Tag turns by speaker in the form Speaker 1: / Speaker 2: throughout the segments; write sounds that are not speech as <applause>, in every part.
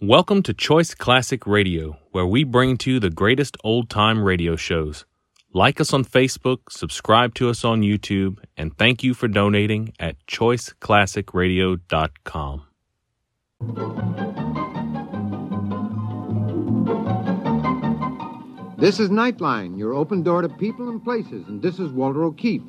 Speaker 1: Welcome to Choice Classic Radio, where we bring to you the greatest old time radio shows. Like us on Facebook, subscribe to us on YouTube, and thank you for donating at choiceclassicradio.com.
Speaker 2: This is Nightline, your open door to people and places, and this is Walter O'Keefe.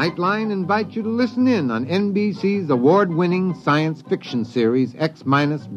Speaker 2: Nightline invites you to listen in on NBC's award winning science fiction series X 1.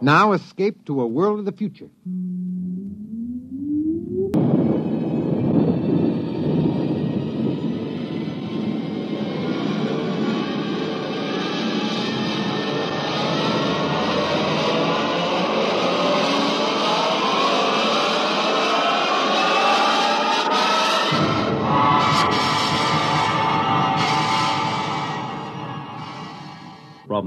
Speaker 2: Now escape to a world of the future.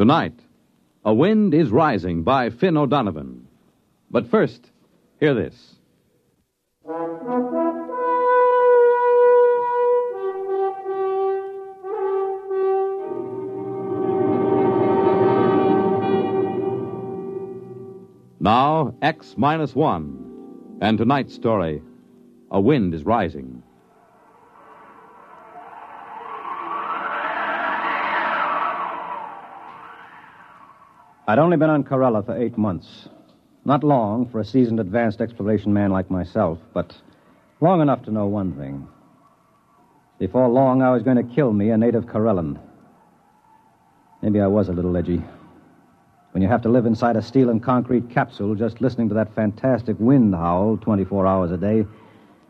Speaker 3: Tonight, A Wind is Rising by Finn O'Donovan. But first, hear this. Now, X minus one. And tonight's story A Wind is Rising.
Speaker 4: I'd only been on Corella for eight months. Not long for a seasoned advanced exploration man like myself, but long enough to know one thing. Before long, I was going to kill me a native Corellan. Maybe I was a little edgy. When you have to live inside a steel and concrete capsule just listening to that fantastic wind howl 24 hours a day,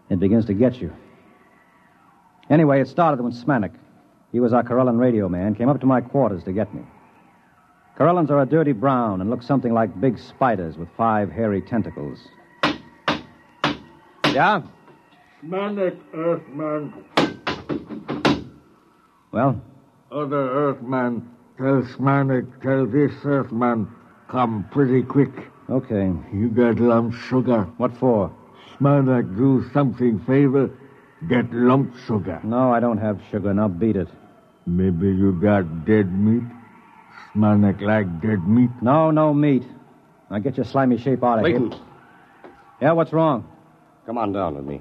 Speaker 4: it begins to get you. Anyway, it started when Smanik, he was our Corellan radio man, came up to my quarters to get me. Corellans are a dirty brown and look something like big spiders with five hairy tentacles. Yeah?
Speaker 5: Smanik Earthman.
Speaker 4: Well,
Speaker 5: Other Earthman. Tell Smanik, tell this Earthman, come pretty quick.
Speaker 4: okay.
Speaker 5: You got lump sugar.
Speaker 4: What for?
Speaker 5: Smanik, do something favor. Get lump sugar.
Speaker 4: No, I don't have sugar. Now beat it.
Speaker 5: Maybe you got dead meat. Smanik like dead meat.
Speaker 4: No, no meat. Now get your slimy shape out of
Speaker 6: Clayton,
Speaker 4: here. Yeah, what's wrong?
Speaker 6: come on down with me.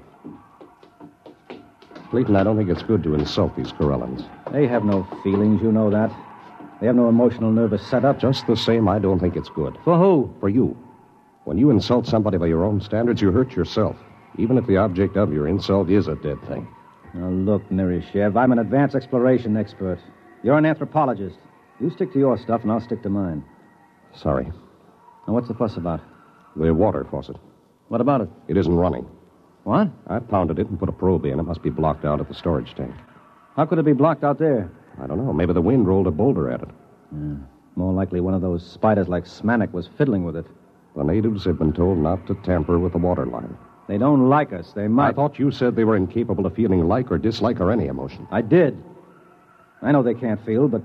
Speaker 6: Clayton, I don't think it's good to insult these Corellans.
Speaker 4: They have no feelings, you know that. They have no emotional nervous setup.
Speaker 6: Just the same, I don't think it's good.
Speaker 4: For who?
Speaker 6: For you. When you insult somebody by your own standards, you hurt yourself. Even if the object of your insult is a dead thing.
Speaker 4: Now, look, Nerishev, I'm an advanced exploration expert. You're an anthropologist. You stick to your stuff, and I'll stick to mine.
Speaker 6: Sorry.
Speaker 4: Now, what's the fuss about?
Speaker 6: The water faucet.
Speaker 4: What about it?
Speaker 6: It isn't running.
Speaker 4: What?
Speaker 6: I pounded it and put a probe in. It must be blocked out at the storage tank.
Speaker 4: How could it be blocked out there?
Speaker 6: I don't know. Maybe the wind rolled a boulder at it.
Speaker 4: More likely one of those spiders like Smanik was fiddling with it.
Speaker 6: The natives have been told not to tamper with the water line.
Speaker 4: They don't like us. They might.
Speaker 6: I thought you said they were incapable of feeling like or dislike or any emotion.
Speaker 4: I did. I know they can't feel, but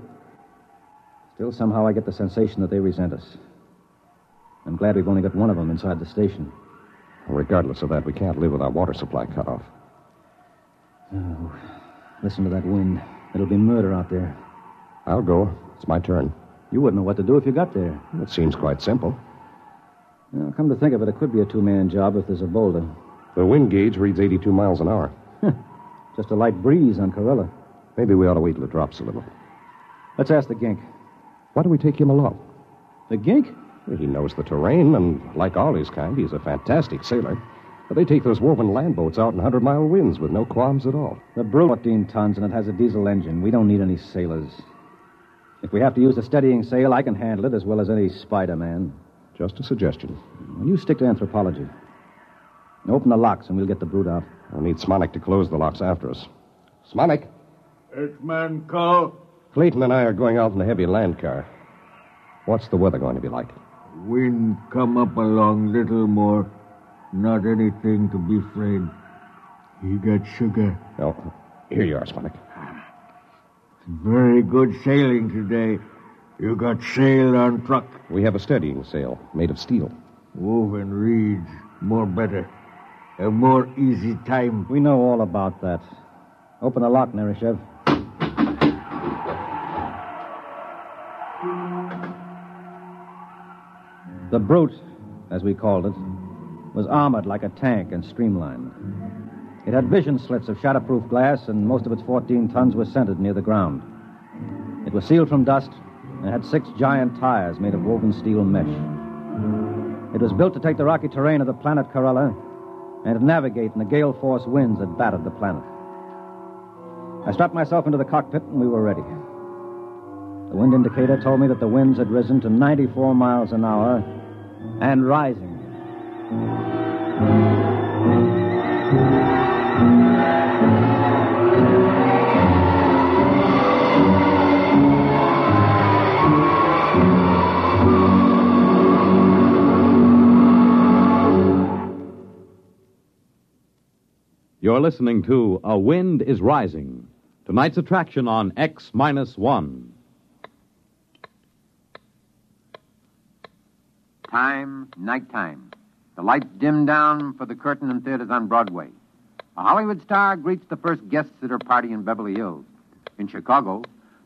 Speaker 4: still somehow I get the sensation that they resent us. I'm glad we've only got one of them inside the station.
Speaker 6: Regardless of that, we can't live with our water supply cut off.
Speaker 4: Oh, listen to that wind. It'll be murder out there.
Speaker 6: I'll go. It's my turn.
Speaker 4: You wouldn't know what to do if you got there.
Speaker 6: It seems quite simple.
Speaker 4: Now, come to think of it, it could be a two-man job if there's a boulder.
Speaker 6: The wind gauge reads 82 miles an hour.
Speaker 4: Just a light breeze on Corella.
Speaker 6: Maybe we ought to wait till it drops a little.
Speaker 4: Let's ask the gink.
Speaker 6: Why do we take him along?
Speaker 4: The gink?
Speaker 6: He knows the terrain, and like all his kind, he's a fantastic sailor. But they take those woven land boats out in 100 mile winds with no qualms at all.
Speaker 4: The brute 14 tons, and it has a diesel engine. We don't need any sailors. If we have to use a steadying sail, I can handle it as well as any Spider Man.
Speaker 6: Just a suggestion.
Speaker 4: Well, you stick to anthropology. Open the locks and we'll get the brute out.
Speaker 6: I'll need Smanik to close the locks after us. Smanik,
Speaker 5: Earth man call.
Speaker 6: Clayton and I are going out in the heavy land car. What's the weather going to be like?
Speaker 5: Wind come up along little more. Not anything to be afraid. You got sugar.
Speaker 6: Oh, here you are, Smanik.
Speaker 5: Very good sailing today. You got sail on truck.
Speaker 6: We have a steadying sail made of steel.
Speaker 5: Woven reeds. More better. A more easy time.
Speaker 4: We know all about that. Open the lock, Nerishev. The brute, as we called it, was armored like a tank and streamlined. It had vision slits of shatterproof glass, and most of its 14 tons were centered near the ground. It was sealed from dust and had six giant tires made of woven steel mesh. It was built to take the rocky terrain of the planet Corella and to navigate in the gale force winds that battered the planet. I strapped myself into the cockpit and we were ready. The wind indicator told me that the winds had risen to 94 miles an hour and rising.
Speaker 3: You're listening to A Wind is Rising, tonight's attraction on X Minus One.
Speaker 2: Time, nighttime. The lights dim down for the curtain in theaters on Broadway. A Hollywood star greets the first guests at her party in Beverly Hills. In Chicago,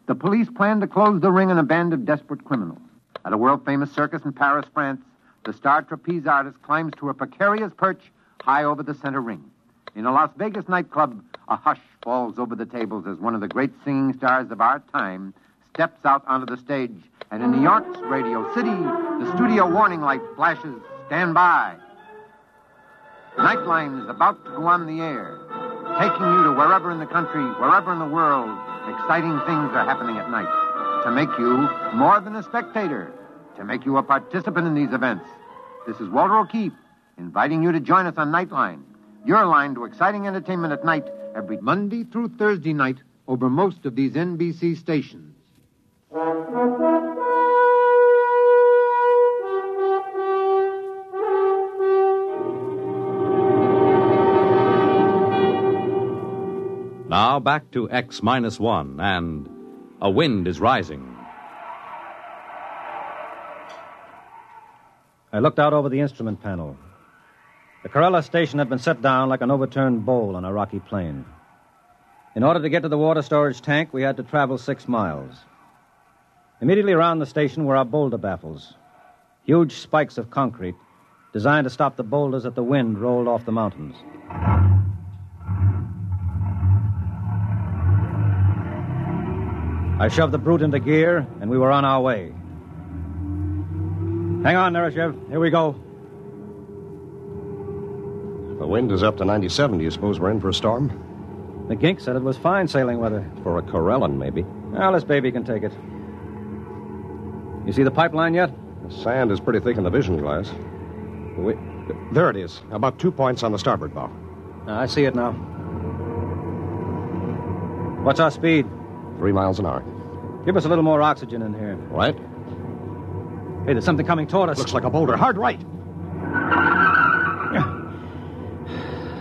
Speaker 2: the police plan to close the ring on a band of desperate criminals. At a world famous circus in Paris, France, the star trapeze artist climbs to a precarious perch high over the center ring. In a Las Vegas nightclub, a hush falls over the tables as one of the great singing stars of our time steps out onto the stage. And in New York's Radio City, the studio warning light flashes Stand by. Nightline is about to go on the air, taking you to wherever in the country, wherever in the world, exciting things are happening at night. To make you more than a spectator, to make you a participant in these events. This is Walter O'Keefe inviting you to join us on Nightline, your line to exciting entertainment at night every Monday through Thursday night over most of these NBC stations.
Speaker 3: Back to X Minus One and A Wind is Rising.
Speaker 4: I looked out over the instrument panel. The Corella station had been set down like an overturned bowl on a rocky plain. In order to get to the water storage tank, we had to travel six miles. Immediately around the station were our boulder baffles huge spikes of concrete designed to stop the boulders that the wind rolled off the mountains. I shoved the brute into gear, and we were on our way. Hang on, Nerishev. Here we go.
Speaker 6: The wind is up to 97. Do you suppose we're in for a storm?
Speaker 4: The gink said it was fine sailing weather.
Speaker 6: For a Corellan, maybe.
Speaker 4: Well, this baby can take it. You see the pipeline yet?
Speaker 6: The sand is pretty thick in the vision glass. We... There it is, about two points on the starboard bow.
Speaker 4: Ah, I see it now. What's our speed?
Speaker 6: Three miles an hour.
Speaker 4: Give us a little more oxygen in here.
Speaker 6: Right?
Speaker 4: Hey, there's something coming toward us.
Speaker 6: Looks like a boulder. Hard right. <sighs>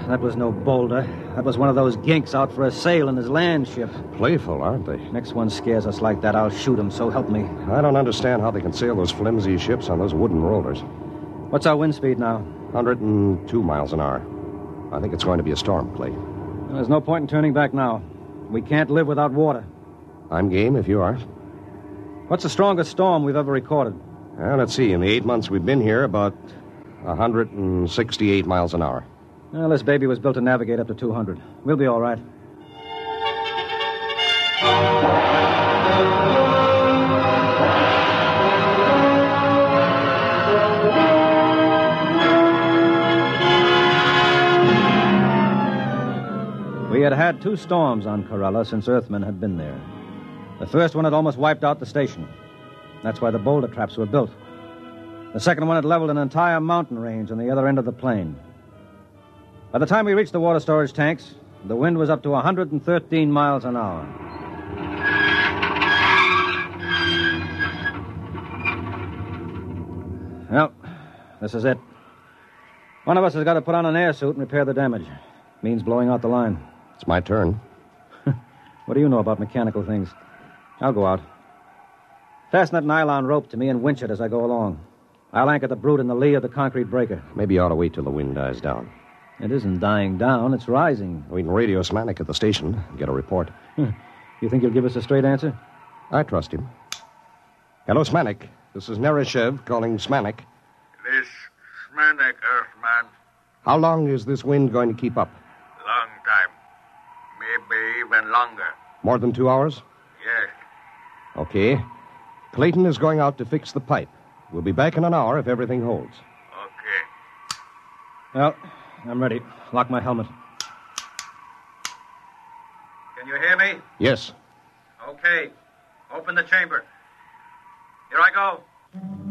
Speaker 4: That was no boulder. That was one of those ginks out for a sail in his land ship.
Speaker 6: Playful, aren't they?
Speaker 4: Next one scares us like that, I'll shoot him, so help me.
Speaker 6: I don't understand how they can sail those flimsy ships on those wooden rollers.
Speaker 4: What's our wind speed now?
Speaker 6: 102 miles an hour. I think it's going to be a storm, Clay.
Speaker 4: There's no point in turning back now. We can't live without water.
Speaker 6: I'm game if you are.
Speaker 4: What's the strongest storm we've ever recorded?
Speaker 6: Well, let's see. In the eight months we've been here, about 168 miles an hour.
Speaker 4: Well, this baby was built to navigate up to 200. We'll be all right. We had had two storms on Corella since Earthmen had been there. The first one had almost wiped out the station. That's why the boulder traps were built. The second one had leveled an entire mountain range on the other end of the plain. By the time we reached the water storage tanks, the wind was up to 113 miles an hour. Well, this is it. One of us has got to put on an air suit and repair the damage. Means blowing out the line.
Speaker 6: It's my turn. <laughs>
Speaker 4: What do you know about mechanical things? I'll go out. Fasten that nylon rope to me and winch it as I go along. I'll anchor the brute in the lee of the concrete breaker.
Speaker 6: Maybe you ought to wait till the wind dies down.
Speaker 4: It isn't dying down, it's rising.
Speaker 6: We can radio Smanik at the station, and get a report.
Speaker 4: You think he'll give us a straight answer?
Speaker 6: I trust him. Hello, Smanik. This is Nerishev calling Smanik.
Speaker 7: This Smanik Earthman,
Speaker 6: How long is this wind going to keep up?
Speaker 7: long time. Maybe even longer.
Speaker 6: More than two hours?
Speaker 7: Yes.
Speaker 6: Okay. Clayton is going out to fix the pipe. We'll be back in an hour if everything holds.
Speaker 7: Okay.
Speaker 4: Well, I'm ready. Lock my helmet.
Speaker 8: Can you hear me?
Speaker 6: Yes.
Speaker 8: Okay. Open the chamber. Here I go.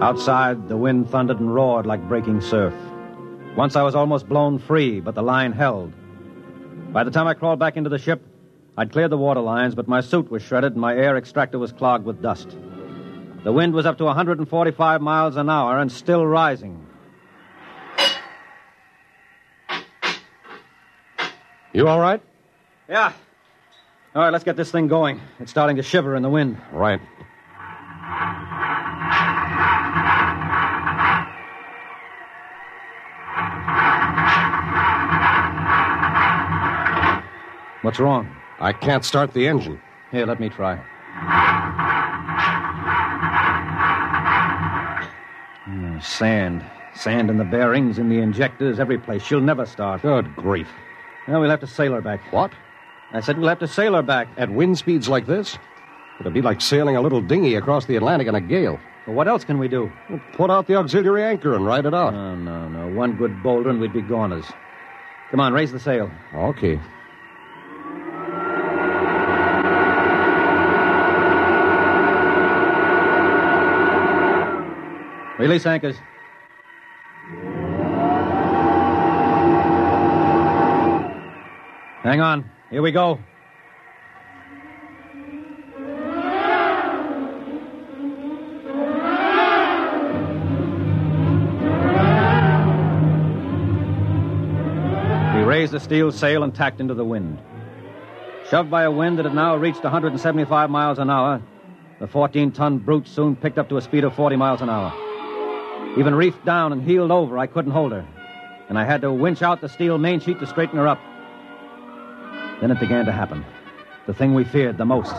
Speaker 4: Outside, the wind thundered and roared like breaking surf. Once I was almost blown free, but the line held. By the time I crawled back into the ship, I'd cleared the water lines, but my suit was shredded and my air extractor was clogged with dust. The wind was up to 145 miles an hour and still rising.
Speaker 6: You all right?
Speaker 4: Yeah. All right, let's get this thing going. It's starting to shiver in the wind.
Speaker 6: Right.
Speaker 4: What's wrong?
Speaker 6: I can't start the engine.
Speaker 4: Here, let me try. Hmm, sand. Sand in the bearings, in the injectors, every place. She'll never start.
Speaker 6: Good grief.
Speaker 4: Well, we'll have to sail her back.
Speaker 6: What?
Speaker 4: I said we'll have to sail her back.
Speaker 6: At wind speeds like this? It'll be like sailing a little dinghy across the Atlantic in a gale.
Speaker 4: Well, what else can we do?
Speaker 6: Put out the auxiliary anchor and ride it out.
Speaker 4: No, no, no. One good boulder and we'd be goners. Come on, raise the sail.
Speaker 6: Okay.
Speaker 4: Release anchors. Hang on. Here we go. Raised the steel sail and tacked into the wind. Shoved by a wind that had now reached 175 miles an hour, the 14 ton brute soon picked up to a speed of 40 miles an hour. Even reefed down and heeled over, I couldn't hold her. And I had to winch out the steel main sheet to straighten her up. Then it began to happen. The thing we feared the most.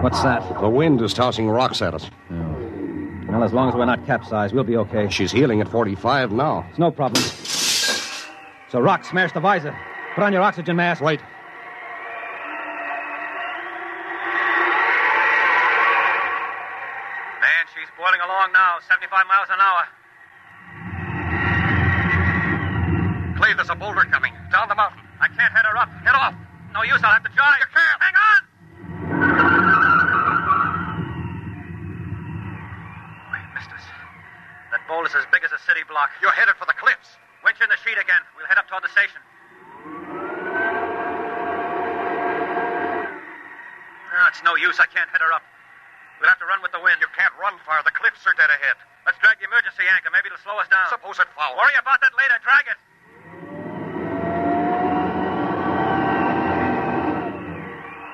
Speaker 4: What's that?
Speaker 6: The wind is tossing rocks at us.
Speaker 4: Well, as long as we're not capsized, we'll be okay.
Speaker 6: She's heeling at 45 now.
Speaker 4: It's no problem. So, rock, smash the visor. Put on your oxygen mask.
Speaker 6: Wait.
Speaker 8: Man, she's boiling along now, 75 miles an hour.
Speaker 7: Clay, there's a boulder coming. Down the mountain.
Speaker 8: I can't head her up. Head off. No use, I'll have to jive.
Speaker 7: You can't.
Speaker 8: Hang on! We missed us. That boulder's as big as a city block.
Speaker 7: You're headed for the cliffs.
Speaker 8: Winch in the sheet again. We'll head up toward the station. No, it's no use. I can't head her up. We'll have to run with the wind.
Speaker 7: You can't run far. The cliffs are dead ahead.
Speaker 8: Let's drag the emergency anchor. Maybe it'll slow us down.
Speaker 7: Suppose it foul.
Speaker 8: Worry about that later. Drag it.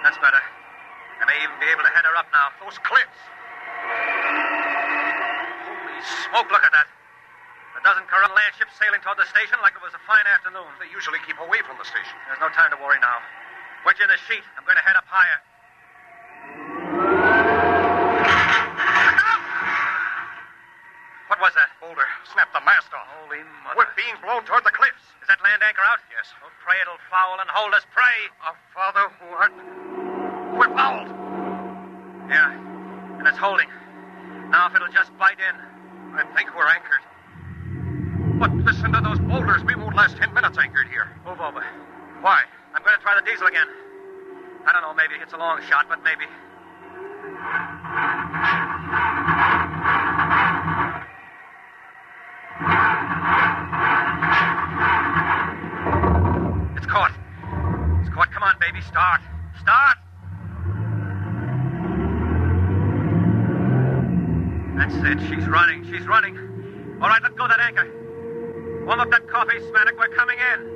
Speaker 8: That's better. I may even be able to head her up now.
Speaker 7: Those cliffs.
Speaker 8: Smoke, look at that. A dozen Corellan land ships sailing toward the station like it was a fine afternoon.
Speaker 7: They usually keep away from the station.
Speaker 8: There's no time to worry now. Winch in the sheet. I'm going to head up higher. What was that?
Speaker 7: Boulder, snap the mast off.
Speaker 8: Holy mother.
Speaker 7: We're being blown toward the cliffs.
Speaker 8: Is that land anchor out?
Speaker 7: Yes.
Speaker 8: Oh, pray it'll foul and hold us. Pray.
Speaker 7: Our Father who art. We're fouled.
Speaker 8: Yeah, and it's holding. Now, if it'll just bite in, I think we're anchored. But listen to those boulders. We won't last ten minutes anchored here. Oh, Move over. Why? I'm going to try the diesel again. I don't know, maybe it's a long shot, but maybe. It's caught. It's caught. Come on, baby. Start. Start. She's running. She's running. All right, let go that anchor. Warm up that coffee, Smanik. We're coming in.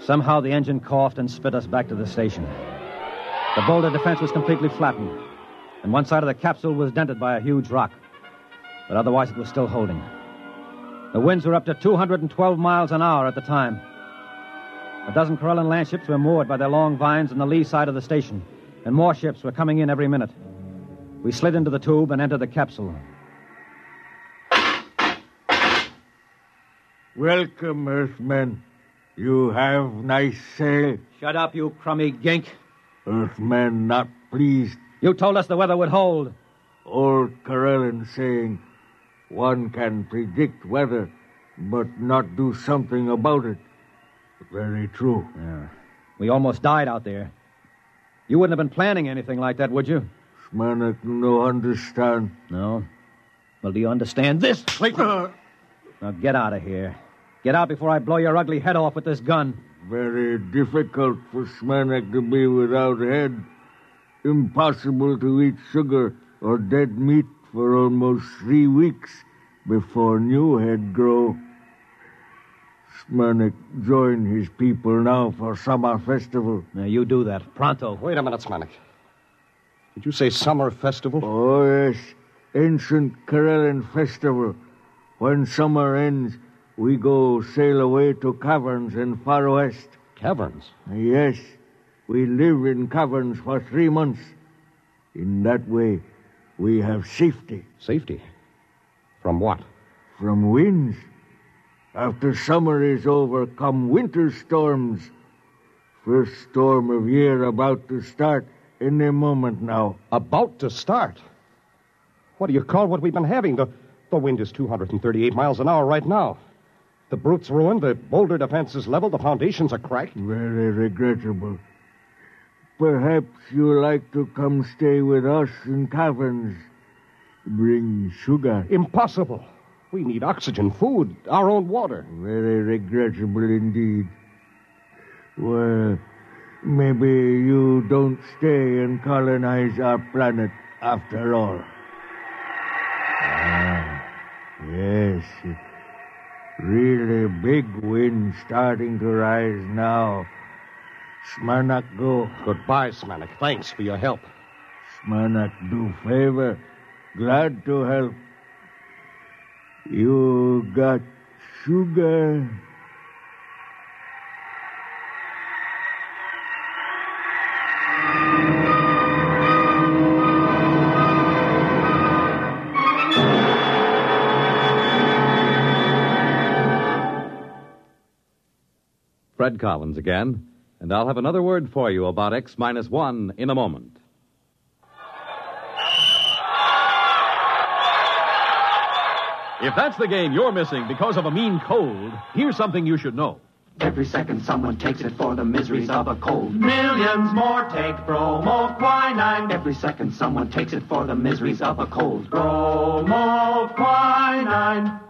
Speaker 4: Somehow the engine coughed and spit us back to the station. The boulder defense was completely flattened, and one side of the capsule was dented by a huge rock. But otherwise, it was still holding. The winds were up to 212 miles an hour at the time. A dozen Corellan land ships were moored by their long vines on the lee side of the station, and more ships were coming in every minute. We slid into the tube and entered the capsule.
Speaker 5: Welcome, Earthmen. You have nice sail.
Speaker 4: Shut up, you crummy gink.
Speaker 5: Earthmen not pleased.
Speaker 4: You told us the weather would hold.
Speaker 5: Old Corellan saying, one can predict weather, but not do something about it. Very true.
Speaker 4: Yeah. We almost died out there. You wouldn't have been planning anything like that, would you?
Speaker 5: Smanik no understand.
Speaker 4: No. Well, do you understand this? Clayton? Uh-huh. now get out of here. Get out before I blow your ugly head off with this gun.
Speaker 5: Very difficult for Smanik to be without head. Impossible to eat sugar or dead meat for almost three weeks before new head grow. Smanik join his people now for summer festival.
Speaker 4: Now you do that. Pronto.
Speaker 6: Wait a minute, Smanik. Did you say summer festival?
Speaker 5: Oh, yes. Ancient Corellan festival. When summer ends, we go sail away to caverns in far west.
Speaker 6: Caverns?
Speaker 5: Yes. We live in caverns for three months. In that way, we have safety.
Speaker 6: Safety? From what?
Speaker 5: From winds. After summer is over, come winter storms. First storm of year about to start any moment now.
Speaker 6: About to start? What do you call what we've been having? The, the wind is 238 miles an hour right now. The brute's ruined, the boulder defense is leveled, the foundations are cracked.
Speaker 5: Very regrettable. Perhaps you like to come stay with us in caverns. Bring sugar.
Speaker 6: Impossible. We need oxygen, food, our own water.
Speaker 5: Very regrettable indeed. Well, maybe you don't stay and colonize our planet after all. Ah, yes. Really big wind starting to rise now. Smanik go.
Speaker 6: Goodbye, Smanik. Thanks for your help.
Speaker 5: Smanik do favor. Glad to help. You got sugar?
Speaker 3: Fred Collins again, and I'll have another word for you about X minus one in a moment.
Speaker 9: If that's the game you're missing because of a mean cold, here's something you should know.
Speaker 10: Every second someone takes it for the miseries of a cold.
Speaker 11: Millions more take bromoquinine.
Speaker 10: Every second someone takes it for the miseries of a cold.
Speaker 11: Bromoquinine.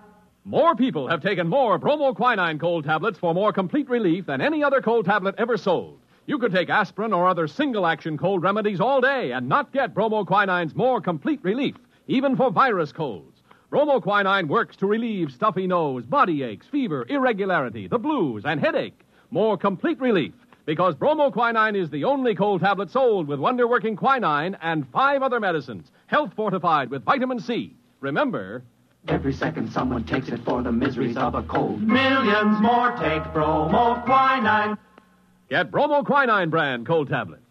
Speaker 9: More people have taken more bromoquinine cold tablets for more complete relief than any other cold tablet ever sold. You could take aspirin or other single action cold remedies all day and not get bromoquinine's more complete relief, even for virus colds. Bromoquinine works to relieve stuffy nose, body aches, fever, irregularity, the blues, and headache. More complete relief because bromoquinine is the only cold tablet sold with wonder working quinine and five other medicines, health fortified with vitamin C. Remember,
Speaker 10: Every second someone takes it for the miseries of a cold.
Speaker 11: Millions more take bromoquinine.
Speaker 9: get bromoquinine brand cold tablets.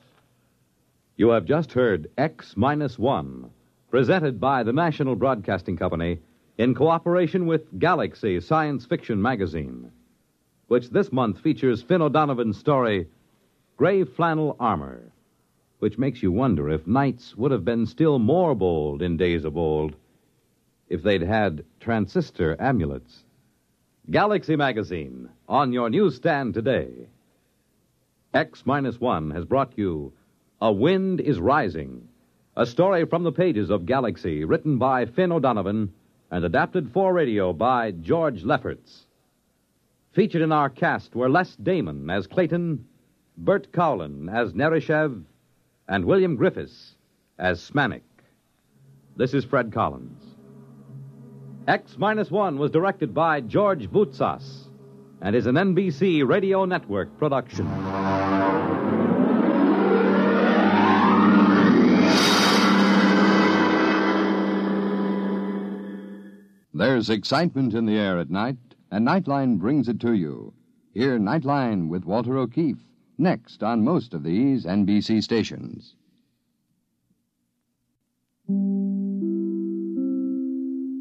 Speaker 3: You have just heard X Minus One, presented by the National Broadcasting Company in cooperation with Galaxy Science Fiction Magazine, which this month features Finn O'Donovan's story, Gray Flannel Armor, which makes you wonder if knights would have been still more bold in days of old if they'd had transistor amulets. Galaxy Magazine, on your newsstand today. X Minus One has brought you A Wind is Rising, a story from the pages of Galaxy, written by Finn O'Donovan and adapted for radio by George Lefferts. Featured in our cast were Les Damon as Clayton, Bert Cowlan as Nerishev, and William Griffis as Smanik. This is Fred Collins. X Minus One was directed by George Voutsas and is an NBC Radio Network production.
Speaker 12: There's excitement in the air at night, and Nightline brings it to you. Hear Nightline with Walter O'Keefe next on most of these NBC stations.